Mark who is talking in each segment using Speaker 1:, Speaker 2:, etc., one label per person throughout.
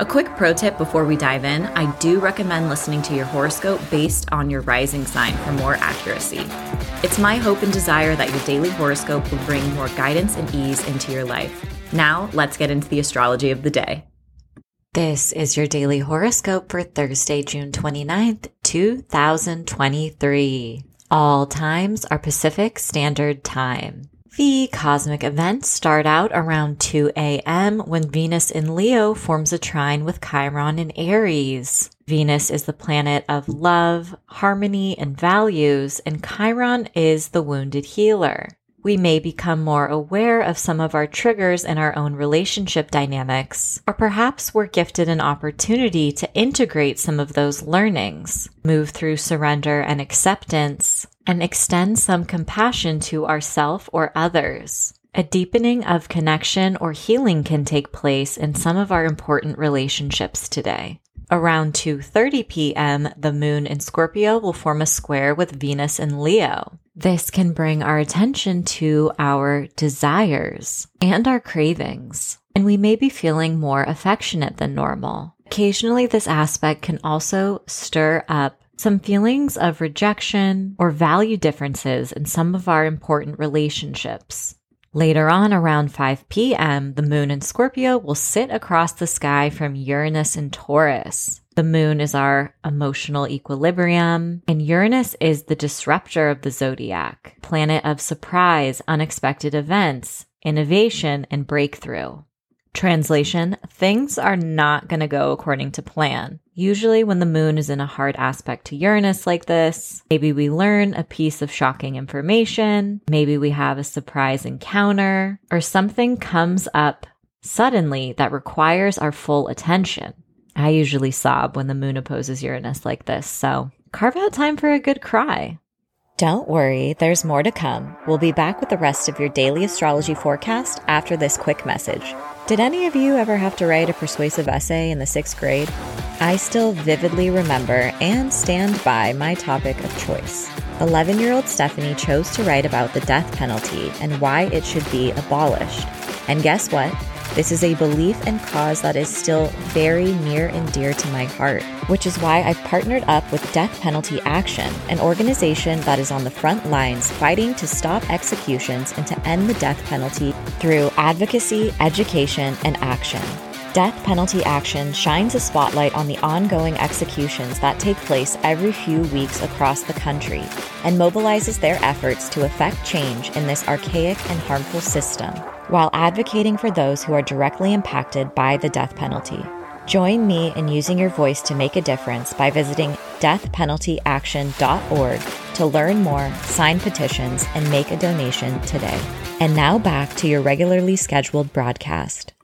Speaker 1: A quick pro tip before we dive in I do recommend listening to your horoscope based on your rising sign for more accuracy. It's my hope and desire that your daily horoscope will bring more guidance and ease into your life. Now, let's get into the astrology of the day. This is your daily horoscope for Thursday, June 29th, 2023. All times are Pacific Standard Time. The cosmic events start out around 2 a.m. when Venus in Leo forms a trine with Chiron in Aries. Venus is the planet of love, harmony, and values, and Chiron is the wounded healer we may become more aware of some of our triggers in our own relationship dynamics, or perhaps we're gifted an opportunity to integrate some of those learnings, move through surrender and acceptance, and extend some compassion to ourself or others. A deepening of connection or healing can take place in some of our important relationships today. Around 2:30 p.m., the moon in Scorpio will form a square with Venus in Leo. This can bring our attention to our desires and our cravings, and we may be feeling more affectionate than normal. Occasionally, this aspect can also stir up some feelings of rejection or value differences in some of our important relationships. Later on, around 5 p.m., the moon in Scorpio will sit across the sky from Uranus and Taurus. The moon is our emotional equilibrium, and Uranus is the disruptor of the zodiac, planet of surprise, unexpected events, innovation, and breakthrough. Translation Things are not going to go according to plan. Usually, when the moon is in a hard aspect to Uranus like this, maybe we learn a piece of shocking information, maybe we have a surprise encounter, or something comes up suddenly that requires our full attention. I usually sob when the moon opposes Uranus like this, so carve out time for a good cry. Don't worry, there's more to come. We'll be back with the rest of your daily astrology forecast after this quick message. Did any of you ever have to write a persuasive essay in the sixth grade? I still vividly remember and stand by my topic of choice. 11 year old Stephanie chose to write about the death penalty and why it should be abolished. And guess what? This is a belief and cause that is still very near and dear to my heart, which is why I've partnered up with Death Penalty Action, an organization that is on the front lines fighting to stop executions and to end the death penalty through advocacy, education, and action. Death Penalty Action shines a spotlight on the ongoing executions that take place every few weeks across the country and mobilizes their efforts to effect change in this archaic and harmful system while advocating for those who are directly impacted by the death penalty. Join me in using your voice to make a difference by visiting deathpenaltyaction.org to learn more, sign petitions, and make a donation today. And now back to your regularly scheduled broadcast.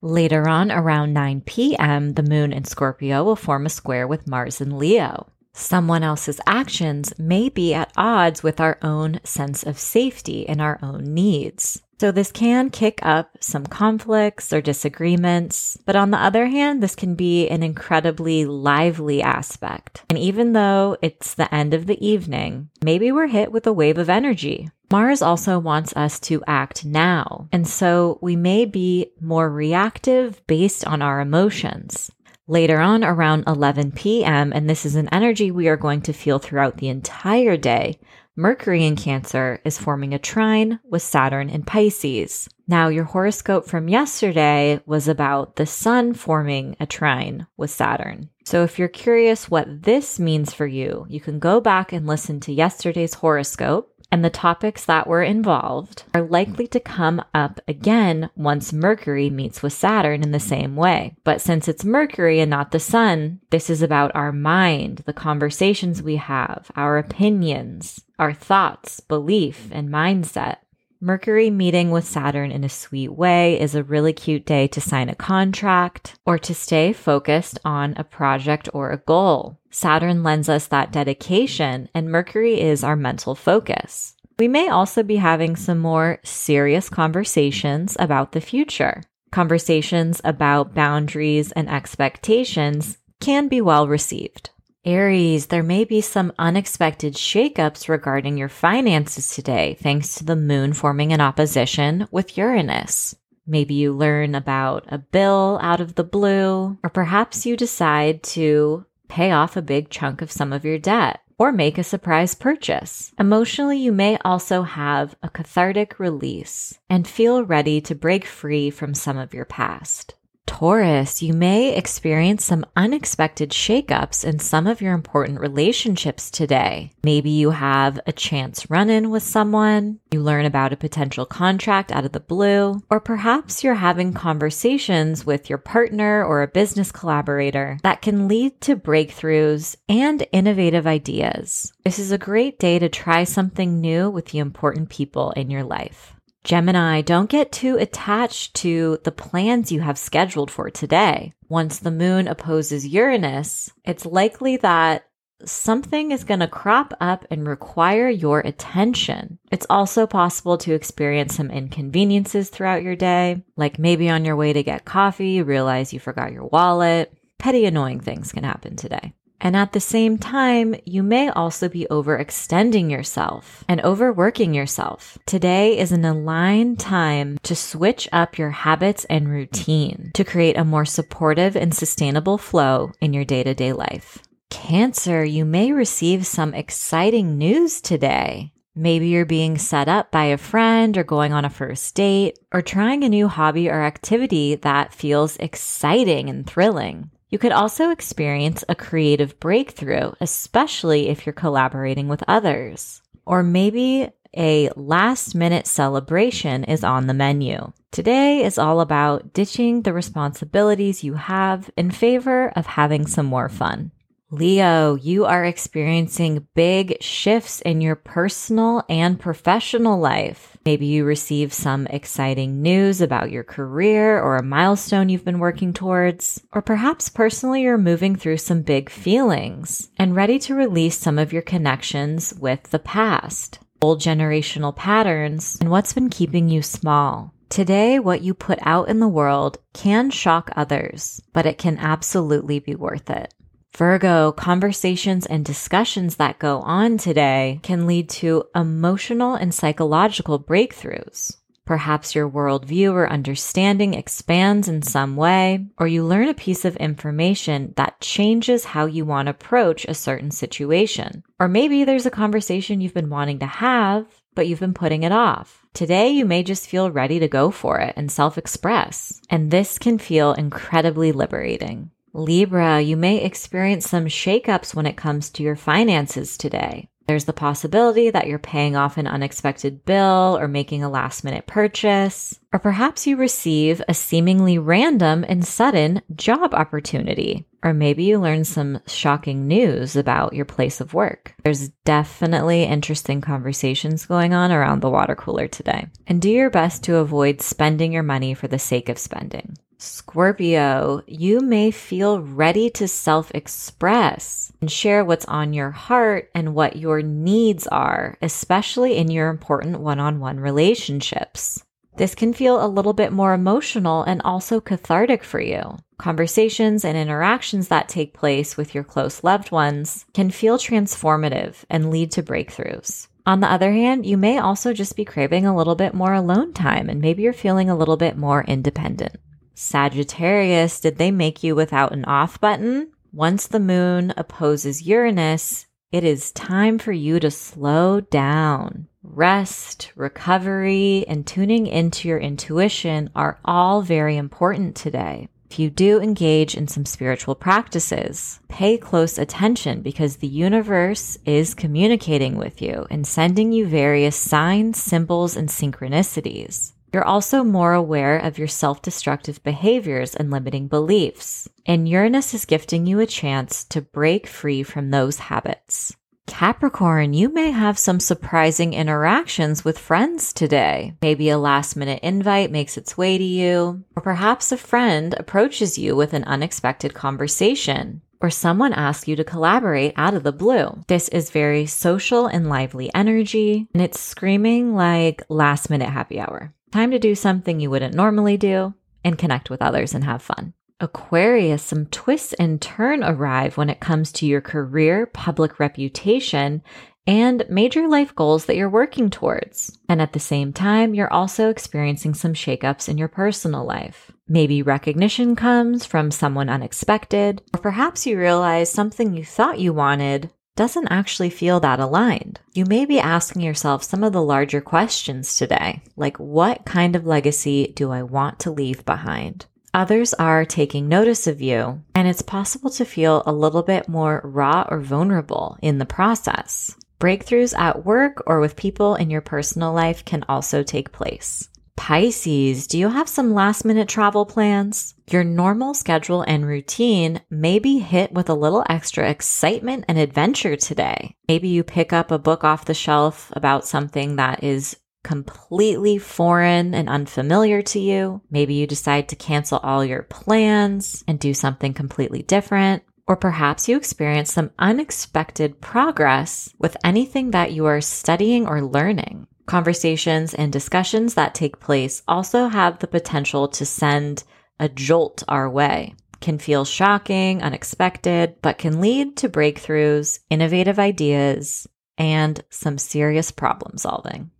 Speaker 1: Later on, around 9 p.m., the moon in Scorpio will form a square with Mars in Leo. Someone else's actions may be at odds with our own sense of safety and our own needs. So this can kick up some conflicts or disagreements, but on the other hand, this can be an incredibly lively aspect. And even though it's the end of the evening, maybe we're hit with a wave of energy. Mars also wants us to act now. And so we may be more reactive based on our emotions. Later on, around 11 p.m., and this is an energy we are going to feel throughout the entire day, Mercury in Cancer is forming a trine with Saturn in Pisces. Now, your horoscope from yesterday was about the Sun forming a trine with Saturn. So, if you're curious what this means for you, you can go back and listen to yesterday's horoscope. And the topics that were involved are likely to come up again once Mercury meets with Saturn in the same way. But since it's Mercury and not the Sun, this is about our mind, the conversations we have, our opinions, our thoughts, belief, and mindset. Mercury meeting with Saturn in a sweet way is a really cute day to sign a contract or to stay focused on a project or a goal. Saturn lends us that dedication, and Mercury is our mental focus. We may also be having some more serious conversations about the future. Conversations about boundaries and expectations can be well received. Aries, there may be some unexpected shakeups regarding your finances today, thanks to the moon forming an opposition with Uranus. Maybe you learn about a bill out of the blue, or perhaps you decide to pay off a big chunk of some of your debt or make a surprise purchase. Emotionally, you may also have a cathartic release and feel ready to break free from some of your past. Taurus, you may experience some unexpected shakeups in some of your important relationships today. Maybe you have a chance run in with someone, you learn about a potential contract out of the blue, or perhaps you're having conversations with your partner or a business collaborator that can lead to breakthroughs and innovative ideas. This is a great day to try something new with the important people in your life. Gemini, don't get too attached to the plans you have scheduled for today. Once the moon opposes Uranus, it's likely that something is going to crop up and require your attention. It's also possible to experience some inconveniences throughout your day, like maybe on your way to get coffee, you realize you forgot your wallet. Petty annoying things can happen today. And at the same time, you may also be overextending yourself and overworking yourself. Today is an aligned time to switch up your habits and routine to create a more supportive and sustainable flow in your day to day life. Cancer, you may receive some exciting news today. Maybe you're being set up by a friend or going on a first date or trying a new hobby or activity that feels exciting and thrilling. You could also experience a creative breakthrough, especially if you're collaborating with others. Or maybe a last minute celebration is on the menu. Today is all about ditching the responsibilities you have in favor of having some more fun. Leo, you are experiencing big shifts in your personal and professional life. Maybe you receive some exciting news about your career or a milestone you've been working towards. Or perhaps personally, you're moving through some big feelings and ready to release some of your connections with the past, old generational patterns, and what's been keeping you small. Today, what you put out in the world can shock others, but it can absolutely be worth it. Virgo, conversations and discussions that go on today can lead to emotional and psychological breakthroughs. Perhaps your worldview or understanding expands in some way, or you learn a piece of information that changes how you want to approach a certain situation. Or maybe there's a conversation you've been wanting to have, but you've been putting it off. Today, you may just feel ready to go for it and self express. And this can feel incredibly liberating. Libra, you may experience some shakeups when it comes to your finances today. There's the possibility that you're paying off an unexpected bill or making a last minute purchase, or perhaps you receive a seemingly random and sudden job opportunity, or maybe you learn some shocking news about your place of work. There's definitely interesting conversations going on around the water cooler today. And do your best to avoid spending your money for the sake of spending. Scorpio, you may feel ready to self express and share what's on your heart and what your needs are, especially in your important one on one relationships. This can feel a little bit more emotional and also cathartic for you. Conversations and interactions that take place with your close loved ones can feel transformative and lead to breakthroughs. On the other hand, you may also just be craving a little bit more alone time and maybe you're feeling a little bit more independent. Sagittarius, did they make you without an off button? Once the moon opposes Uranus, it is time for you to slow down. Rest, recovery, and tuning into your intuition are all very important today. If you do engage in some spiritual practices, pay close attention because the universe is communicating with you and sending you various signs, symbols, and synchronicities. You're also more aware of your self destructive behaviors and limiting beliefs. And Uranus is gifting you a chance to break free from those habits. Capricorn, you may have some surprising interactions with friends today. Maybe a last minute invite makes its way to you, or perhaps a friend approaches you with an unexpected conversation, or someone asks you to collaborate out of the blue. This is very social and lively energy, and it's screaming like last minute happy hour. Time to do something you wouldn't normally do and connect with others and have fun. Aquarius, some twists and turn arrive when it comes to your career, public reputation, and major life goals that you're working towards. And at the same time, you're also experiencing some shakeups in your personal life. Maybe recognition comes from someone unexpected, or perhaps you realize something you thought you wanted doesn't actually feel that aligned. You may be asking yourself some of the larger questions today, like what kind of legacy do I want to leave behind? Others are taking notice of you, and it's possible to feel a little bit more raw or vulnerable in the process. Breakthroughs at work or with people in your personal life can also take place. Pisces, do you have some last minute travel plans? Your normal schedule and routine may be hit with a little extra excitement and adventure today. Maybe you pick up a book off the shelf about something that is completely foreign and unfamiliar to you. Maybe you decide to cancel all your plans and do something completely different. Or perhaps you experience some unexpected progress with anything that you are studying or learning. Conversations and discussions that take place also have the potential to send a jolt our way. Can feel shocking, unexpected, but can lead to breakthroughs, innovative ideas, and some serious problem solving.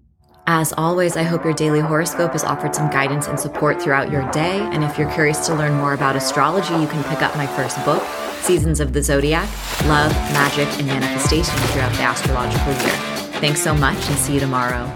Speaker 1: As always, I hope your daily horoscope has offered some guidance and support throughout your day. And if you're curious to learn more about astrology, you can pick up my first book, Seasons of the Zodiac Love, Magick, and Manifestation throughout the astrological year. Thanks so much and see you tomorrow.